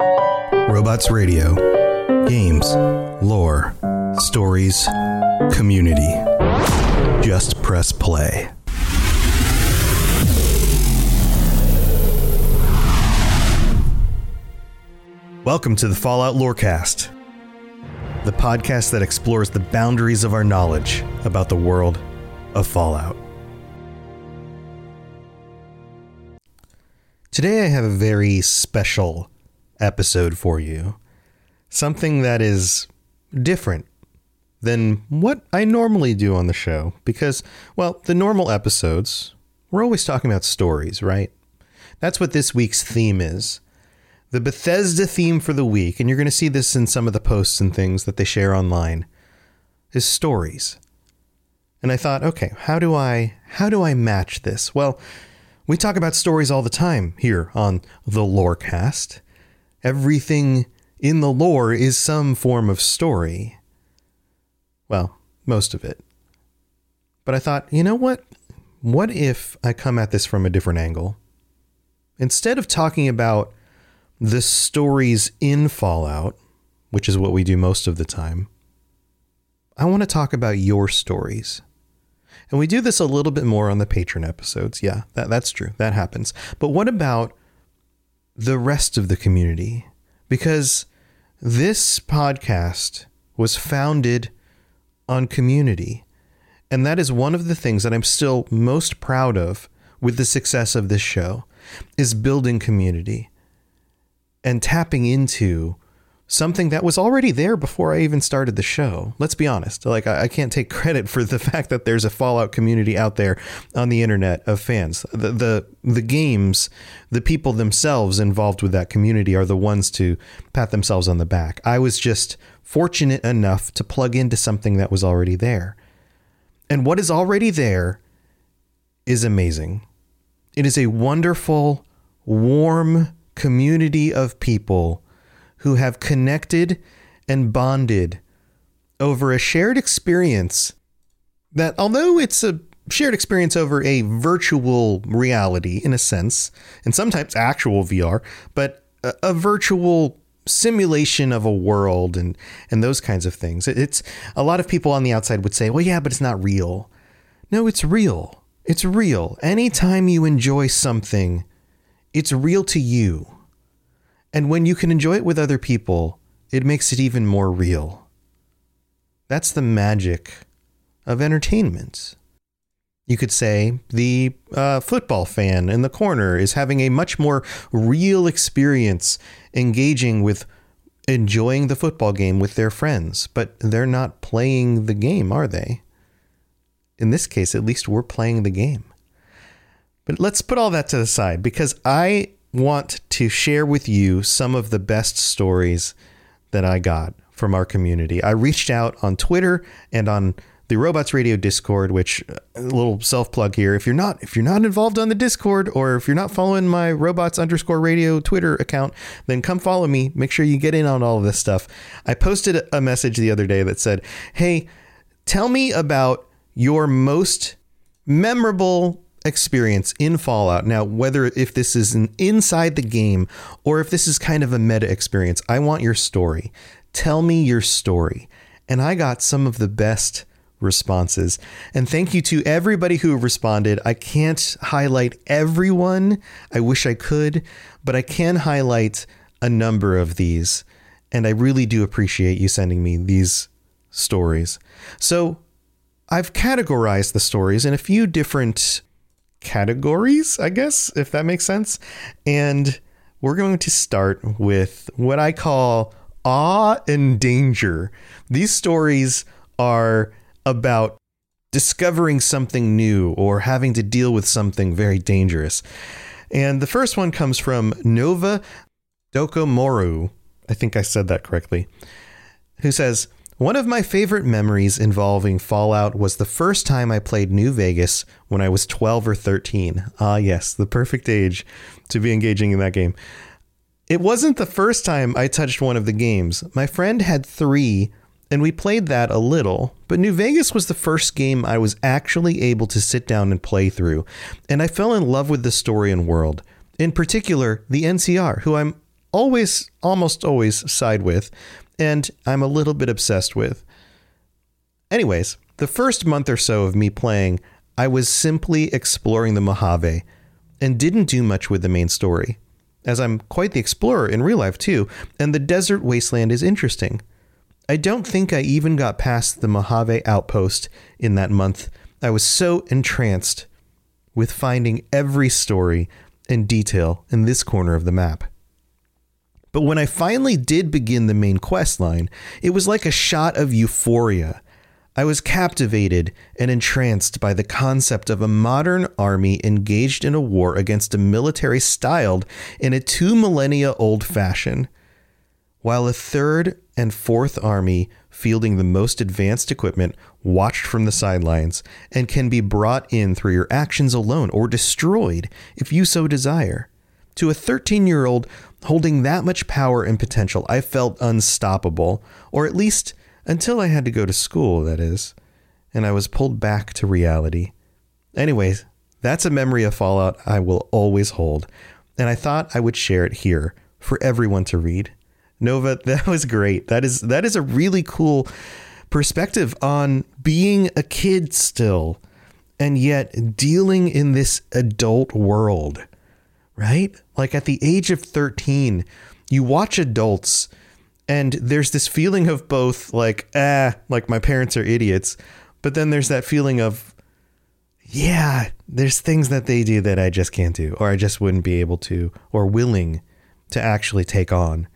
Robots Radio. Games, lore, stories, community. Just press play. Welcome to the Fallout Lorecast, the podcast that explores the boundaries of our knowledge about the world of Fallout. Today, I have a very special episode for you. Something that is different than what I normally do on the show. Because, well, the normal episodes, we're always talking about stories, right? That's what this week's theme is. The Bethesda theme for the week, and you're going to see this in some of the posts and things that they share online, is stories. And I thought, okay, how do I how do I match this? Well, we talk about stories all the time here on the Lorecast. Everything in the lore is some form of story. Well, most of it. But I thought, you know what? What if I come at this from a different angle? Instead of talking about the stories in Fallout, which is what we do most of the time, I want to talk about your stories. And we do this a little bit more on the patron episodes. Yeah, that, that's true. That happens. But what about the rest of the community? Because this podcast was founded on community. And that is one of the things that I'm still most proud of with the success of this show is building community and tapping into something that was already there before I even started the show. Let's be honest. Like I, I, can't take credit for the fact that there's a Fallout community out there on the internet of fans. The the the games, the people themselves involved with that community are the ones to pat themselves on the back. I was just fortunate enough to plug into something that was already there. And what is already there is amazing. It is a wonderful, warm community of people who have connected and bonded over a shared experience that, although it's a shared experience over a virtual reality in a sense, and sometimes actual VR, but a, a virtual simulation of a world and and those kinds of things. It's a lot of people on the outside would say, "Well, yeah, but it's not real." No, it's real. It's real. Anytime you enjoy something, it's real to you. And when you can enjoy it with other people, it makes it even more real. That's the magic of entertainment. You could say the uh, football fan in the corner is having a much more real experience engaging with enjoying the football game with their friends, but they're not playing the game, are they? In this case, at least we're playing the game. But let's put all that to the side because I want to share with you some of the best stories that I got from our community. I reached out on Twitter and on the Robots Radio Discord, which uh, a little self plug here. If you're not if you're not involved on the Discord or if you're not following my Robots underscore Radio Twitter account, then come follow me. Make sure you get in on all of this stuff. I posted a message the other day that said, "Hey, tell me about your most memorable experience in Fallout. Now, whether if this is an inside the game or if this is kind of a meta experience, I want your story. Tell me your story. And I got some of the best responses. And thank you to everybody who responded. I can't highlight everyone. I wish I could, but I can highlight a number of these. And I really do appreciate you sending me these stories. So, I've categorized the stories in a few different categories, I guess, if that makes sense. And we're going to start with what I call awe and danger. These stories are about discovering something new or having to deal with something very dangerous. And the first one comes from Nova Dokomoru. I think I said that correctly. Who says, one of my favorite memories involving Fallout was the first time I played New Vegas when I was 12 or 13. Ah, yes, the perfect age to be engaging in that game. It wasn't the first time I touched one of the games. My friend had three, and we played that a little, but New Vegas was the first game I was actually able to sit down and play through, and I fell in love with the story and world. In particular, the NCR, who I'm always, almost always side with, and I'm a little bit obsessed with. Anyways, the first month or so of me playing, I was simply exploring the Mojave and didn't do much with the main story, as I'm quite the explorer in real life too, and the desert wasteland is interesting. I don't think I even got past the Mojave outpost in that month. I was so entranced with finding every story and detail in this corner of the map. But when I finally did begin the main quest line, it was like a shot of euphoria. I was captivated and entranced by the concept of a modern army engaged in a war against a military styled in a two millennia old fashion. While a third and fourth army fielding the most advanced equipment watched from the sidelines and can be brought in through your actions alone or destroyed if you so desire. To a 13 year old holding that much power and potential, I felt unstoppable, or at least until I had to go to school, that is, and I was pulled back to reality. Anyways, that's a memory of Fallout I will always hold, and I thought I would share it here for everyone to read. Nova, that was great. That is that is a really cool perspective on being a kid still and yet dealing in this adult world. Right? Like at the age of 13, you watch adults and there's this feeling of both like ah, like my parents are idiots, but then there's that feeling of yeah, there's things that they do that I just can't do or I just wouldn't be able to or willing to actually take on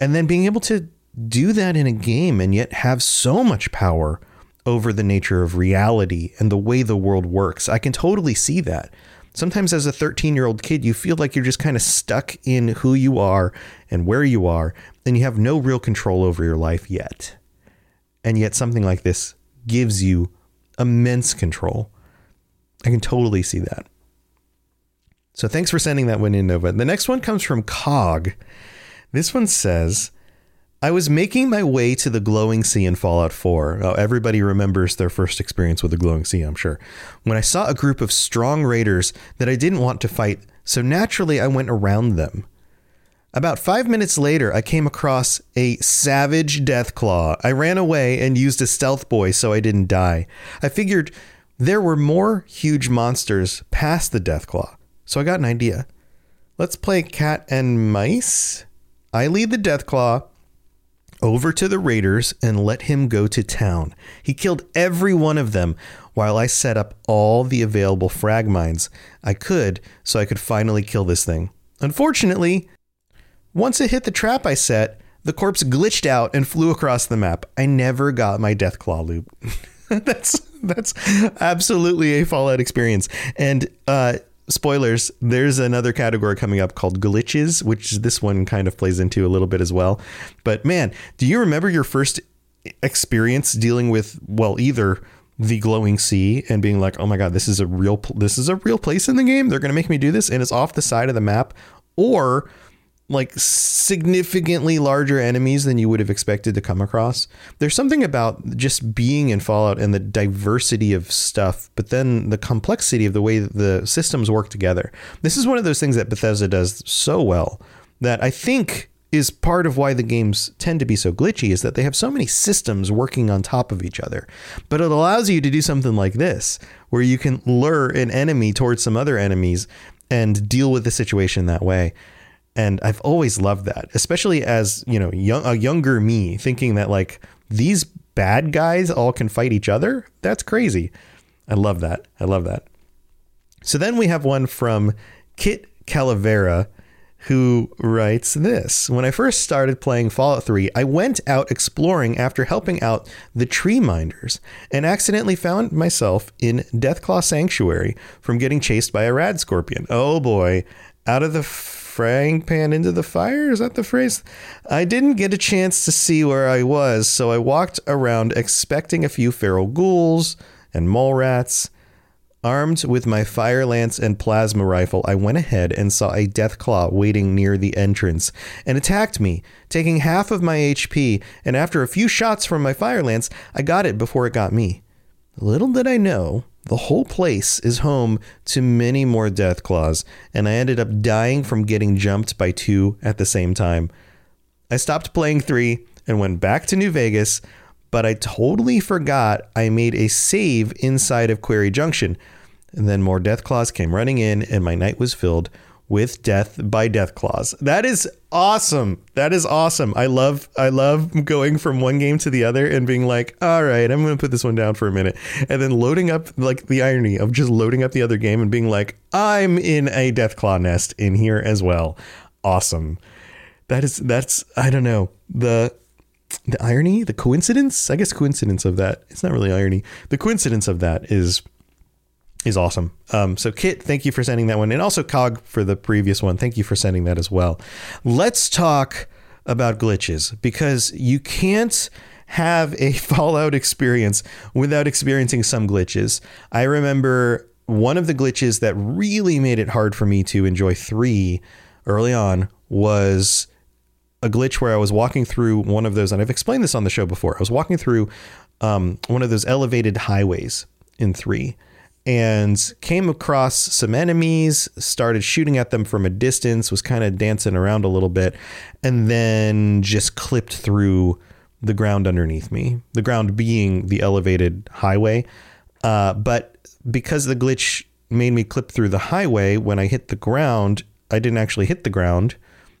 and then being able to do that in a game and yet have so much power over the nature of reality and the way the world works. I can totally see that. Sometimes, as a 13 year old kid, you feel like you're just kind of stuck in who you are and where you are, and you have no real control over your life yet. And yet, something like this gives you immense control. I can totally see that. So, thanks for sending that one in, Nova. The next one comes from Cog. This one says, I was making my way to the glowing sea in Fallout 4. Oh, everybody remembers their first experience with the glowing sea, I'm sure. When I saw a group of strong raiders that I didn't want to fight, so naturally I went around them. About five minutes later, I came across a savage Deathclaw. I ran away and used a stealth boy so I didn't die. I figured there were more huge monsters past the Deathclaw, so I got an idea. Let's play cat and mice? I lead the Deathclaw over to the Raiders and let him go to town. He killed every one of them while I set up all the available frag mines I could so I could finally kill this thing. Unfortunately, once it hit the trap I set, the corpse glitched out and flew across the map. I never got my death claw loop. that's that's absolutely a Fallout experience. And uh, spoilers, there's another category coming up called glitches, which this one kind of plays into a little bit as well. But man, do you remember your first experience dealing with well, either the glowing sea and being like, "Oh my god, this is a real this is a real place in the game. They're going to make me do this and it's off the side of the map." Or like significantly larger enemies than you would have expected to come across. There's something about just being in Fallout and the diversity of stuff, but then the complexity of the way the systems work together. This is one of those things that Bethesda does so well that I think is part of why the games tend to be so glitchy is that they have so many systems working on top of each other. But it allows you to do something like this where you can lure an enemy towards some other enemies and deal with the situation that way and I've always loved that, especially as you know, young, a younger me thinking that like these bad guys all can fight each other. That's crazy. I love that. I love that. So then we have one from Kit Calavera who writes this When I first started playing Fallout 3, I went out exploring after helping out the tree minders and accidentally found myself in Deathclaw Sanctuary from getting chased by a rad scorpion. Oh boy, out of the frying pan into the fire? Is that the phrase? I didn't get a chance to see where I was, so I walked around expecting a few feral ghouls and mole rats. Armed with my fire lance and plasma rifle, I went ahead and saw a death claw waiting near the entrance and attacked me, taking half of my HP. And after a few shots from my fire lance, I got it before it got me. Little did I know the whole place is home to many more death claws, and I ended up dying from getting jumped by two at the same time. I stopped playing three and went back to New Vegas, but I totally forgot I made a save inside of Quarry Junction. And then more death claws came running in, and my night was filled with death by death claws. That is awesome. That is awesome. I love I love going from one game to the other and being like, "All right, I'm going to put this one down for a minute." And then loading up like the irony of just loading up the other game and being like, "I'm in a death claw nest in here as well." Awesome. That is that's I don't know. The the irony, the coincidence, I guess coincidence of that. It's not really irony. The coincidence of that is is awesome. Um, so Kit, thank you for sending that one, and also Cog for the previous one. Thank you for sending that as well. Let's talk about glitches because you can't have a Fallout experience without experiencing some glitches. I remember one of the glitches that really made it hard for me to enjoy three early on was a glitch where I was walking through one of those, and I've explained this on the show before. I was walking through um, one of those elevated highways in three and came across some enemies, started shooting at them from a distance, was kind of dancing around a little bit, and then just clipped through the ground underneath me, the ground being the elevated highway. Uh, but because the glitch made me clip through the highway, when I hit the ground, I didn't actually hit the ground.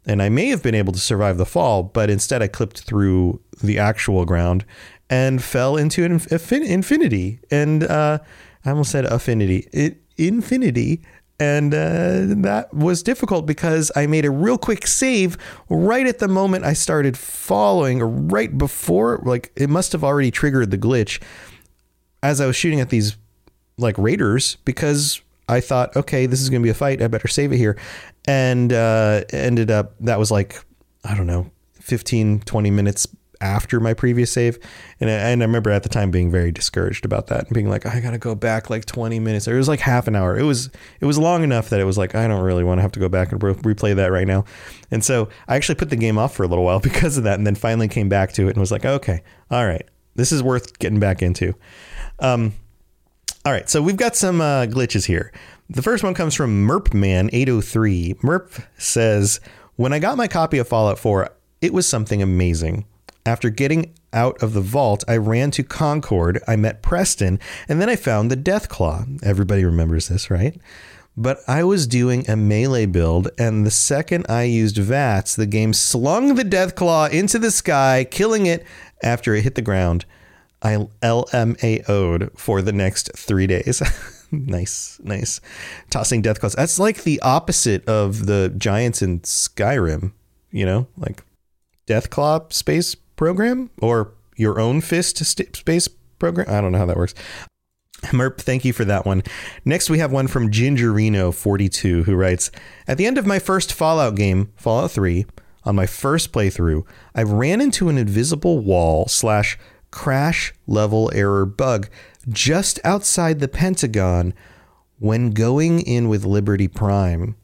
And I may have been able to survive the fall, but instead I clipped through the actual ground and fell into an infinity. And uh, I almost said affinity. It infinity. And uh, that was difficult because I made a real quick save right at the moment I started following, or right before, like, it must have already triggered the glitch as I was shooting at these, like, raiders because I thought, okay, this is going to be a fight. I better save it here. And uh, ended up, that was like, I don't know, 15, 20 minutes after my previous save. And I, and I remember at the time being very discouraged about that and being like, I got to go back like 20 minutes. Or it was like half an hour. It was, it was long enough that it was like, I don't really want to have to go back and re- replay that right now. And so I actually put the game off for a little while because of that. And then finally came back to it and was like, okay, all right, this is worth getting back into. Um, all right, so we've got some uh, glitches here. The first one comes from Merpman803. Merp says, When I got my copy of Fallout 4, it was something amazing. After getting out of the vault, I ran to Concord. I met Preston, and then I found the Deathclaw. Everybody remembers this, right? But I was doing a melee build, and the second I used VATS, the game slung the Deathclaw into the sky, killing it after it hit the ground. I LMAO'd for the next three days. nice, nice. Tossing Deathclaws. That's like the opposite of the giants in Skyrim, you know? Like Deathclaw space program or your own fist st- space program. I don't know how that works. Merp, thank you for that one. Next, we have one from Gingerino42 who writes At the end of my first Fallout game, Fallout 3, on my first playthrough, I ran into an invisible wall slash crash level error bug just outside the Pentagon when going in with Liberty Prime.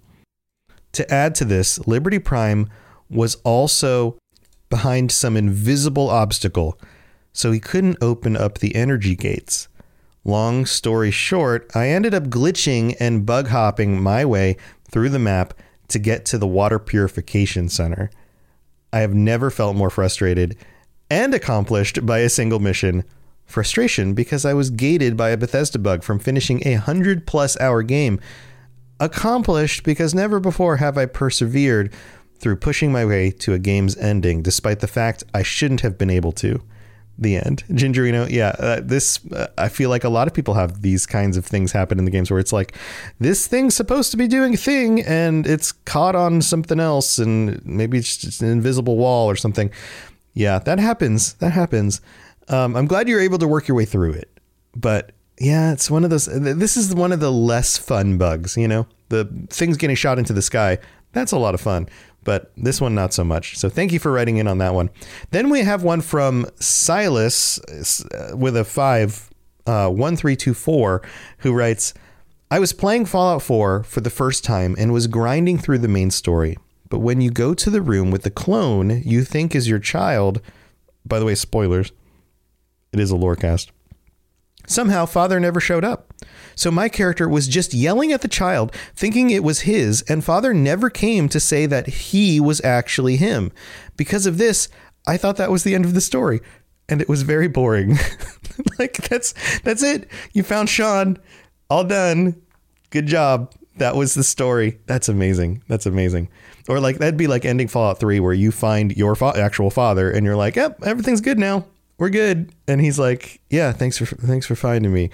To add to this, Liberty Prime was also behind some invisible obstacle, so he couldn't open up the energy gates. Long story short, I ended up glitching and bug hopping my way through the map to get to the water purification center. I have never felt more frustrated and accomplished by a single mission. Frustration because I was gated by a Bethesda bug from finishing a 100 plus hour game. Accomplished because never before have I persevered through pushing my way to a game's ending, despite the fact I shouldn't have been able to. The end. Gingerino, yeah, uh, this, uh, I feel like a lot of people have these kinds of things happen in the games where it's like, this thing's supposed to be doing a thing and it's caught on something else and maybe it's just an invisible wall or something. Yeah, that happens. That happens. Um, I'm glad you're able to work your way through it. But yeah, it's one of those, this is one of the less fun bugs, you know? The things getting shot into the sky, that's a lot of fun but this one not so much. So thank you for writing in on that one. Then we have one from Silas uh, with a five, uh, one three two four, who writes, "I was playing Fallout 4 for the first time and was grinding through the main story. But when you go to the room with the clone you think is your child, by the way, spoilers, it is a lorecast." Somehow, father never showed up. So my character was just yelling at the child, thinking it was his, and father never came to say that he was actually him. Because of this, I thought that was the end of the story, and it was very boring. like that's that's it. You found Sean. All done. Good job. That was the story. That's amazing. That's amazing. Or like that'd be like ending Fallout 3 where you find your fa- actual father and you're like, "Yep, everything's good now. We're good." And he's like, "Yeah, thanks for thanks for finding me."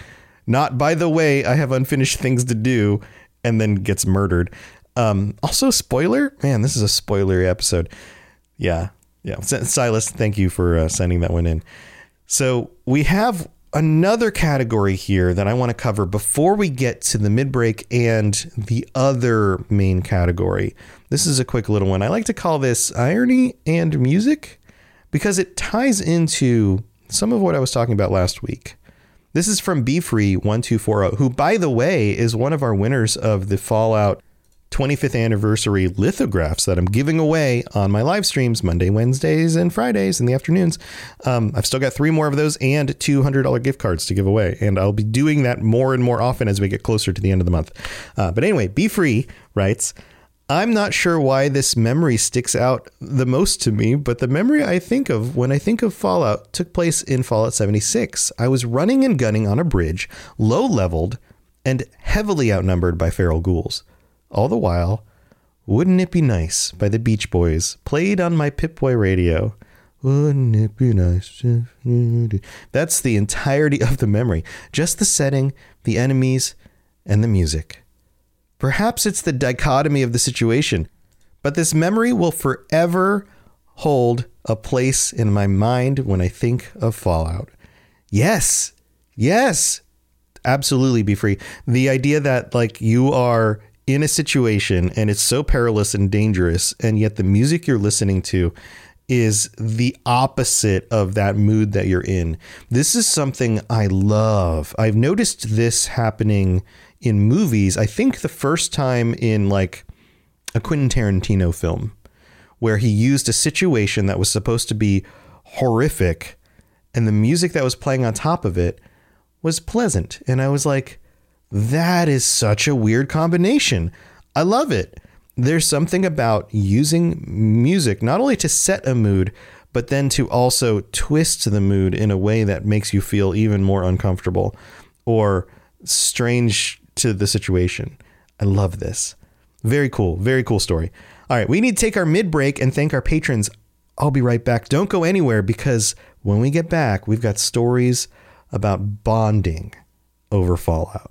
Not by the way, I have unfinished things to do and then gets murdered. Um, also spoiler, man, this is a spoilery episode. Yeah. Yeah. Silas, thank you for uh, sending that one in. So, we have another category here that I want to cover before we get to the mid break and the other main category. This is a quick little one. I like to call this irony and music because it ties into some of what I was talking about last week. This is from BeFree1240, who, by the way, is one of our winners of the Fallout 25th anniversary lithographs that I'm giving away on my live streams Monday, Wednesdays, and Fridays in the afternoons. Um, I've still got three more of those and $200 gift cards to give away. And I'll be doing that more and more often as we get closer to the end of the month. Uh, but anyway, Be Free writes, I'm not sure why this memory sticks out the most to me, but the memory I think of when I think of Fallout took place in Fallout 76. I was running and gunning on a bridge, low leveled, and heavily outnumbered by feral ghouls. All the while, Wouldn't It Be Nice by the Beach Boys played on my Pip-Boy radio. Wouldn't it be nice? That's the entirety of the memory. Just the setting, the enemies, and the music. Perhaps it's the dichotomy of the situation, but this memory will forever hold a place in my mind when I think of Fallout. Yes, yes, absolutely be free. The idea that like you are in a situation and it's so perilous and dangerous, and yet the music you're listening to is the opposite of that mood that you're in. This is something I love. I've noticed this happening in movies. I think the first time in like a Quentin Tarantino film where he used a situation that was supposed to be horrific and the music that was playing on top of it was pleasant. And I was like, that is such a weird combination. I love it. There's something about using music not only to set a mood, but then to also twist the mood in a way that makes you feel even more uncomfortable or strange to the situation. I love this. Very cool. Very cool story. All right, we need to take our mid break and thank our patrons. I'll be right back. Don't go anywhere because when we get back, we've got stories about bonding over Fallout.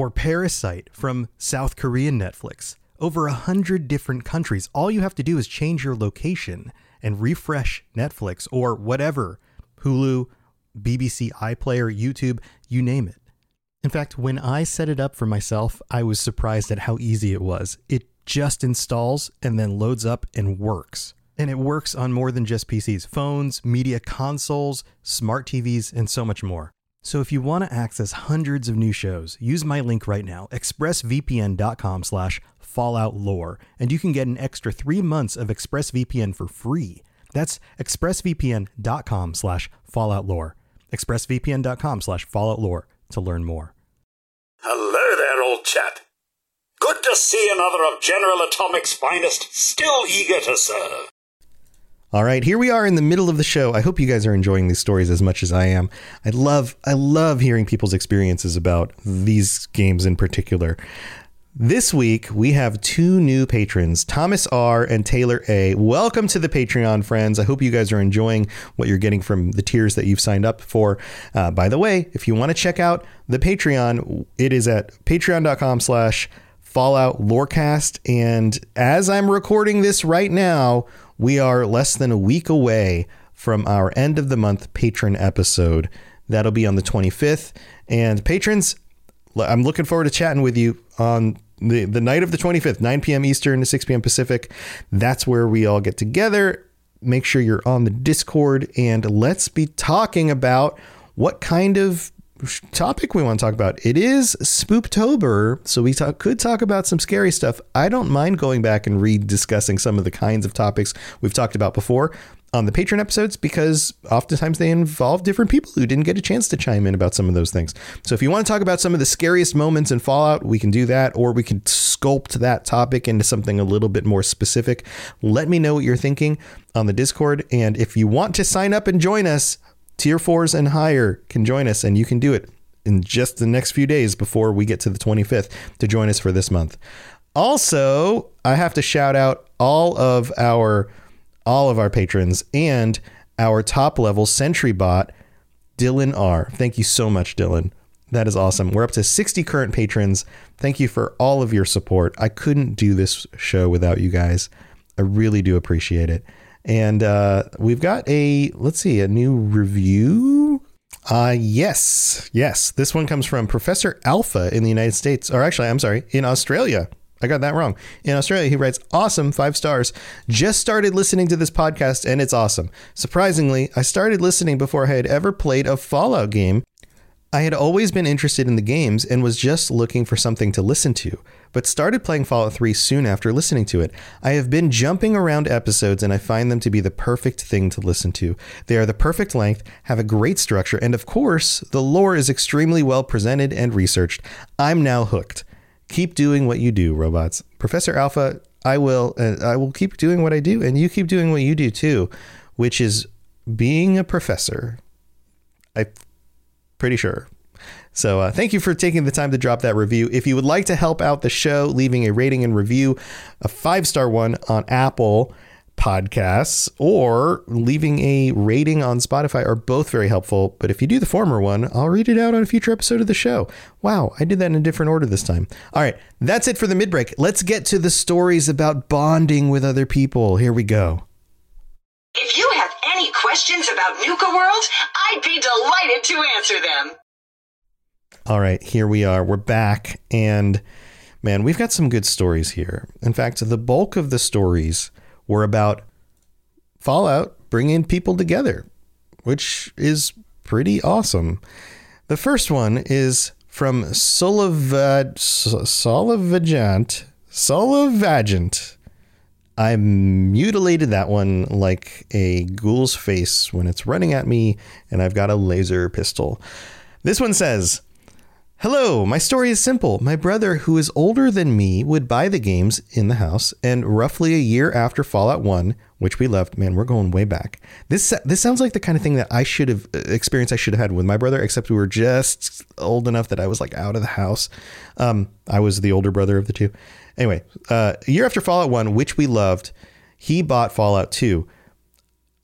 or Parasite from South Korean Netflix. Over a hundred different countries. All you have to do is change your location and refresh Netflix or whatever Hulu, BBC iPlayer, YouTube, you name it. In fact, when I set it up for myself, I was surprised at how easy it was. It just installs and then loads up and works. And it works on more than just PCs, phones, media consoles, smart TVs, and so much more. So if you want to access hundreds of new shows, use my link right now, expressvpn.com slash falloutlore, and you can get an extra three months of ExpressVPN for free. That's expressvpn.com slash falloutlore. expressvpn.com slash falloutlore to learn more. Hello there, old chap. Good to see another of General Atomic's finest, still eager to serve. All right, here we are in the middle of the show. I hope you guys are enjoying these stories as much as I am. I love I love hearing people's experiences about these games in particular. This week we have two new patrons, Thomas R and Taylor A. Welcome to the Patreon, friends. I hope you guys are enjoying what you're getting from the tiers that you've signed up for. Uh, by the way, if you want to check out the Patreon, it is at patreon.com slash Fallout Lorecast. And as I'm recording this right now, we are less than a week away from our end of the month patron episode. That'll be on the 25th. And patrons, I'm looking forward to chatting with you on the, the night of the 25th, 9 p.m. Eastern to 6 p.m. Pacific. That's where we all get together. Make sure you're on the Discord and let's be talking about what kind of topic we want to talk about. It is Spooptober, so we talk, could talk about some scary stuff. I don't mind going back and rediscussing some of the kinds of topics we've talked about before on the Patreon episodes because oftentimes they involve different people who didn't get a chance to chime in about some of those things. So if you want to talk about some of the scariest moments in Fallout, we can do that, or we can sculpt that topic into something a little bit more specific. Let me know what you're thinking on the Discord. And if you want to sign up and join us, tier fours and higher can join us, and you can do it in just the next few days before we get to the 25th to join us for this month. Also, I have to shout out all of our all of our patrons and our top level sentry bot, Dylan R. Thank you so much, Dylan. That is awesome. We're up to 60 current patrons. Thank you for all of your support. I couldn't do this show without you guys. I really do appreciate it. And uh, we've got a, let's see, a new review. Uh, yes, yes. This one comes from Professor Alpha in the United States, or actually, I'm sorry, in Australia. I got that wrong. In Australia, he writes, Awesome, five stars. Just started listening to this podcast and it's awesome. Surprisingly, I started listening before I had ever played a Fallout game. I had always been interested in the games and was just looking for something to listen to, but started playing Fallout 3 soon after listening to it. I have been jumping around episodes and I find them to be the perfect thing to listen to. They are the perfect length, have a great structure, and of course, the lore is extremely well presented and researched. I'm now hooked. Keep doing what you do, robots. Professor Alpha, I will uh, I will keep doing what I do and you keep doing what you do too, which is being a professor. I pretty sure. So uh, thank you for taking the time to drop that review. If you would like to help out the show, leaving a rating and review, a five star one on Apple podcasts or leaving a rating on Spotify are both very helpful. But if you do the former one, I'll read it out on a future episode of the show. Wow, I did that in a different order this time. All right, that's it for the midbreak. Let's get to the stories about bonding with other people. Here we go. Questions about Nuka World, I'd be delighted to answer them. All right, here we are. We're back. And man, we've got some good stories here. In fact, the bulk of the stories were about Fallout bringing people together, which is pretty awesome. The first one is from Solivagant. Solivagant. I mutilated that one like a ghoul's face when it's running at me, and I've got a laser pistol. This one says, Hello, my story is simple. My brother, who is older than me, would buy the games in the house, and roughly a year after Fallout 1, which we loved, man, we're going way back. This this sounds like the kind of thing that I should have uh, experienced I should have had with my brother, except we were just old enough that I was like out of the house. Um, I was the older brother of the two. Anyway, uh, a year after Fallout 1, which we loved, he bought Fallout 2.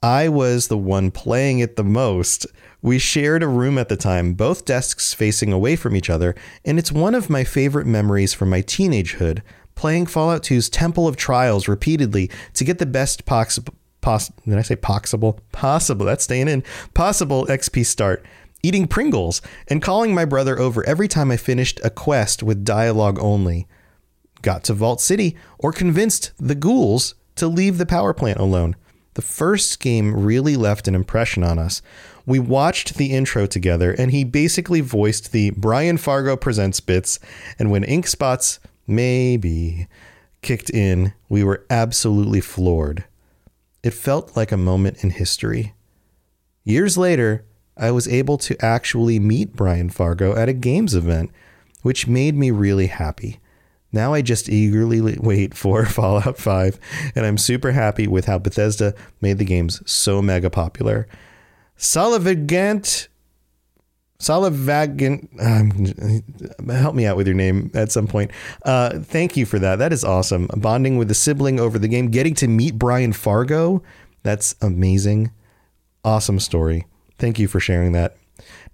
I was the one playing it the most. We shared a room at the time, both desks facing away from each other, and it's one of my favorite memories from my teenagehood, playing Fallout 2's Temple of Trials repeatedly to get the best possible. Poss- did I say possible? Possible. That's staying in. Possible XP start. Eating Pringles and calling my brother over every time I finished a quest with dialogue only got to Vault City, or convinced the ghouls to leave the power plant alone. The first game really left an impression on us. We watched the intro together, and he basically voiced the Brian Fargo presents bits. And when ink spots, maybe, kicked in, we were absolutely floored. It felt like a moment in history. Years later, I was able to actually meet Brian Fargo at a games event, which made me really happy. Now I just eagerly wait for Fallout 5, and I'm super happy with how Bethesda made the games so mega popular. Solivagant. Solivagant. Um, help me out with your name at some point. Uh, thank you for that. That is awesome. Bonding with the sibling over the game, getting to meet Brian Fargo. That's amazing. Awesome story. Thank you for sharing that.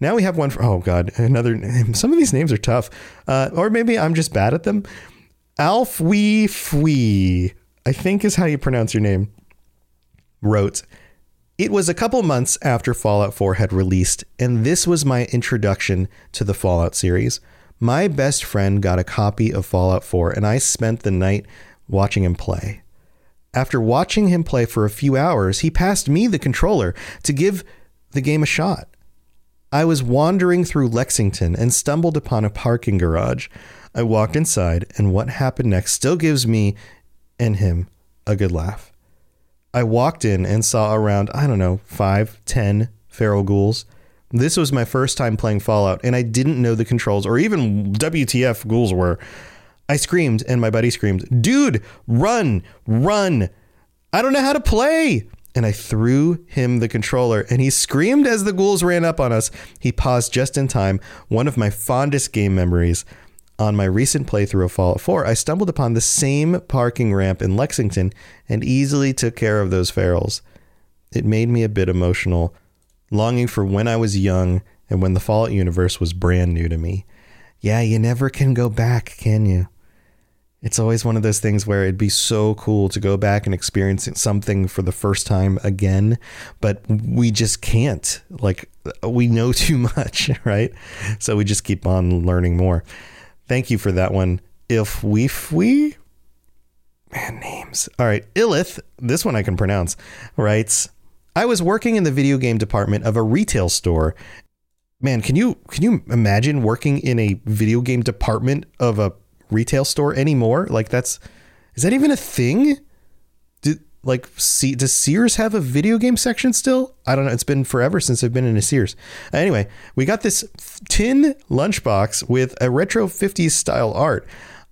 Now we have one for, oh God, another. Some of these names are tough. Uh, or maybe I'm just bad at them. Alf Wee Fwee, I think is how you pronounce your name, wrote, It was a couple months after Fallout 4 had released, and this was my introduction to the Fallout series. My best friend got a copy of Fallout 4, and I spent the night watching him play. After watching him play for a few hours, he passed me the controller to give the game a shot. I was wandering through Lexington and stumbled upon a parking garage. I walked inside, and what happened next still gives me and him a good laugh. I walked in and saw around, I don't know, five, ten feral ghouls. This was my first time playing Fallout, and I didn't know the controls or even WTF ghouls were. I screamed, and my buddy screamed, Dude, run, run. I don't know how to play. And I threw him the controller, and he screamed as the ghouls ran up on us. He paused just in time, one of my fondest game memories. On my recent playthrough of Fallout 4, I stumbled upon the same parking ramp in Lexington and easily took care of those ferals. It made me a bit emotional, longing for when I was young and when the Fallout universe was brand new to me. Yeah, you never can go back, can you? It's always one of those things where it'd be so cool to go back and experience something for the first time again, but we just can't. Like, we know too much, right? So we just keep on learning more. Thank you for that one. If we, we, man, names. All right. Illith, this one I can pronounce, writes, I was working in the video game department of a retail store. Man, can you can you imagine working in a video game department of a retail store anymore? Like that's is that even a thing? Like see does Sears have a video game section still? I don't know. It's been forever since I've been in a Sears. Anyway, we got this tin lunchbox with a retro 50s style art.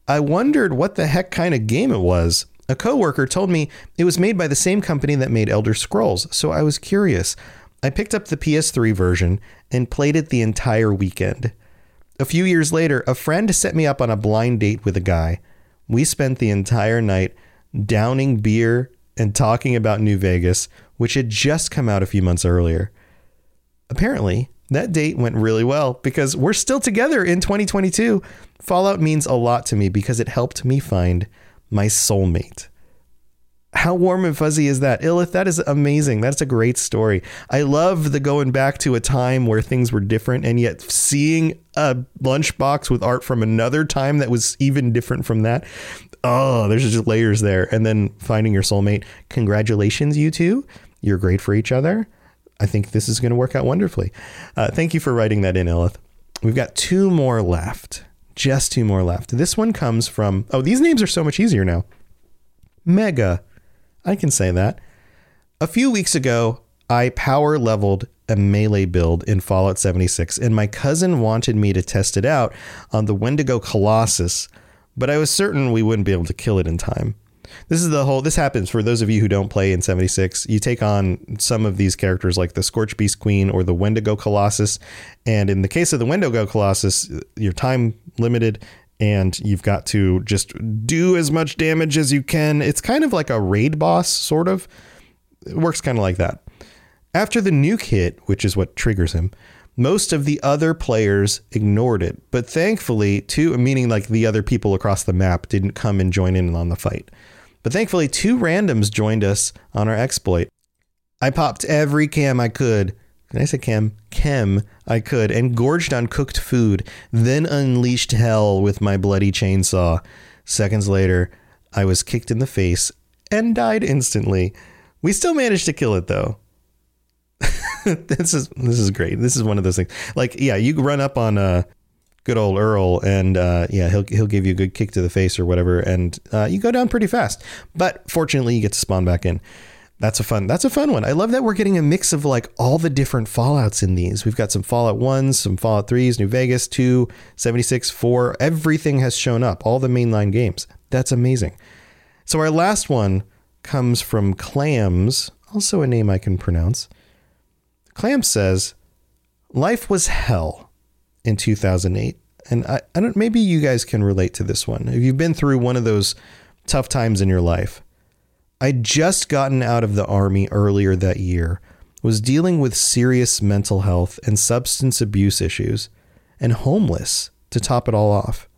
I wondered what the heck kind of game it was. A coworker told me it was made by the same company that made Elder Scrolls, so I was curious. I picked up the PS3 version and played it the entire weekend. A few years later, a friend set me up on a blind date with a guy. We spent the entire night downing beer and talking about New Vegas, which had just come out a few months earlier. Apparently, that date went really well because we're still together in 2022. Fallout means a lot to me because it helped me find my soulmate. How warm and fuzzy is that? Illith, that is amazing. That's a great story. I love the going back to a time where things were different and yet seeing a lunchbox with art from another time that was even different from that. Oh, there's just layers there. And then finding your soulmate. Congratulations, you two. You're great for each other. I think this is going to work out wonderfully. Uh, thank you for writing that in, Illith. We've got two more left. Just two more left. This one comes from, oh, these names are so much easier now. Mega. I can say that. A few weeks ago, I power leveled a melee build in Fallout 76, and my cousin wanted me to test it out on the Wendigo Colossus, but I was certain we wouldn't be able to kill it in time. This is the whole. This happens for those of you who don't play in 76. You take on some of these characters like the Scorch Beast Queen or the Wendigo Colossus, and in the case of the Wendigo Colossus, your time limited and you've got to just do as much damage as you can. It's kind of like a raid boss, sort of. It works kind of like that. After the nuke hit, which is what triggers him, most of the other players ignored it. But thankfully, two, meaning like the other people across the map, didn't come and join in on the fight. But thankfully, two randoms joined us on our exploit. I popped every cam I could did I say chem? Chem, I could, and gorged on cooked food, then unleashed hell with my bloody chainsaw. Seconds later, I was kicked in the face and died instantly. We still managed to kill it though. this is this is great. This is one of those things. Like, yeah, you run up on uh good old Earl, and uh, yeah, he'll he'll give you a good kick to the face or whatever, and uh, you go down pretty fast. But fortunately, you get to spawn back in. That's a fun. That's a fun one. I love that we're getting a mix of like all the different Fallout's in these. We've got some Fallout 1s, some Fallout 3s, New Vegas 2, 76, 4. Everything has shown up. All the mainline games. That's amazing. So our last one comes from Clams, also a name I can pronounce. Clams says, "Life was hell in 2008." And I, I don't maybe you guys can relate to this one. If you've been through one of those tough times in your life, I'd just gotten out of the army earlier that year, was dealing with serious mental health and substance abuse issues, and homeless to top it all off.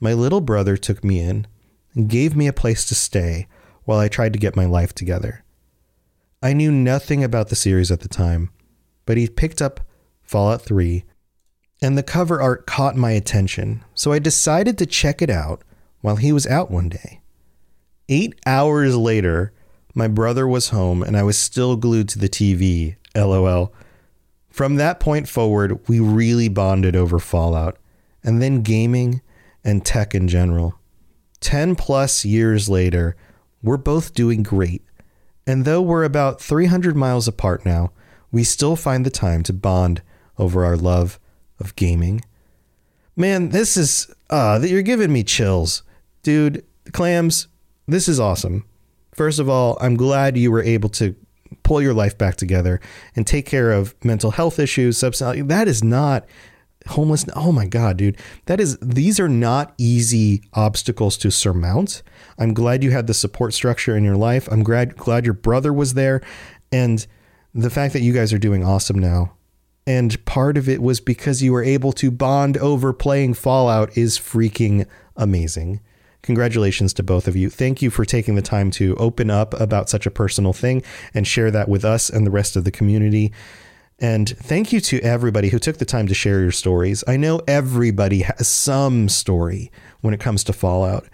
my little brother took me in and gave me a place to stay while I tried to get my life together. I knew nothing about the series at the time, but he picked up Fallout 3 and the cover art caught my attention, so I decided to check it out while he was out one day. Eight hours later, my brother was home and I was still glued to the TV, lol. From that point forward, we really bonded over Fallout and then gaming and tech in general. 10 plus years later, we're both doing great. And though we're about 300 miles apart now, we still find the time to bond over our love of gaming. Man, this is uh you're giving me chills. Dude, clams, this is awesome. First of all, I'm glad you were able to pull your life back together and take care of mental health issues, substance that is not homeless oh my god dude that is these are not easy obstacles to surmount i'm glad you had the support structure in your life i'm glad glad your brother was there and the fact that you guys are doing awesome now and part of it was because you were able to bond over playing Fallout is freaking amazing. Congratulations to both of you. Thank you for taking the time to open up about such a personal thing and share that with us and the rest of the community. And thank you to everybody who took the time to share your stories. I know everybody has some story when it comes to Fallout.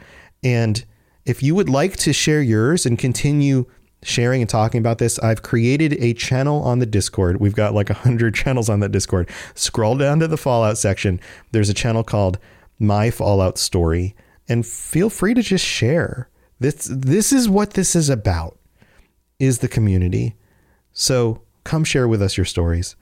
And if you would like to share yours and continue sharing and talking about this, I've created a channel on the Discord. We've got like 100 channels on that Discord. Scroll down to the Fallout section. There's a channel called My Fallout Story and feel free to just share. This this is what this is about. Is the community. So, come share with us your stories.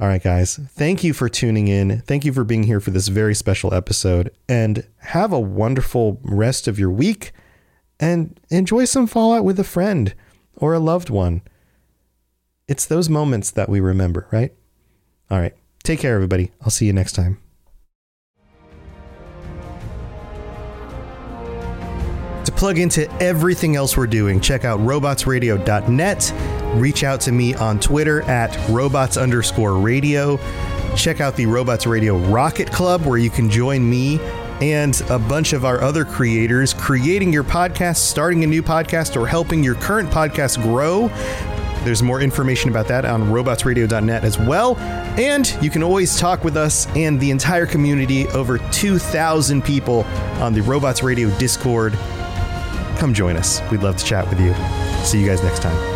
All right, guys. Thank you for tuning in. Thank you for being here for this very special episode and have a wonderful rest of your week and enjoy some Fallout with a friend or a loved one. It's those moments that we remember, right? All right. Take care, everybody. I'll see you next time. To plug into everything else we're doing, check out robotsradio.net. Reach out to me on Twitter at robots underscore radio. Check out the Robots Radio Rocket Club, where you can join me and a bunch of our other creators creating your podcast, starting a new podcast, or helping your current podcast grow. There's more information about that on robotsradio.net as well. And you can always talk with us and the entire community, over 2,000 people on the Robots Radio Discord. Come join us. We'd love to chat with you. See you guys next time.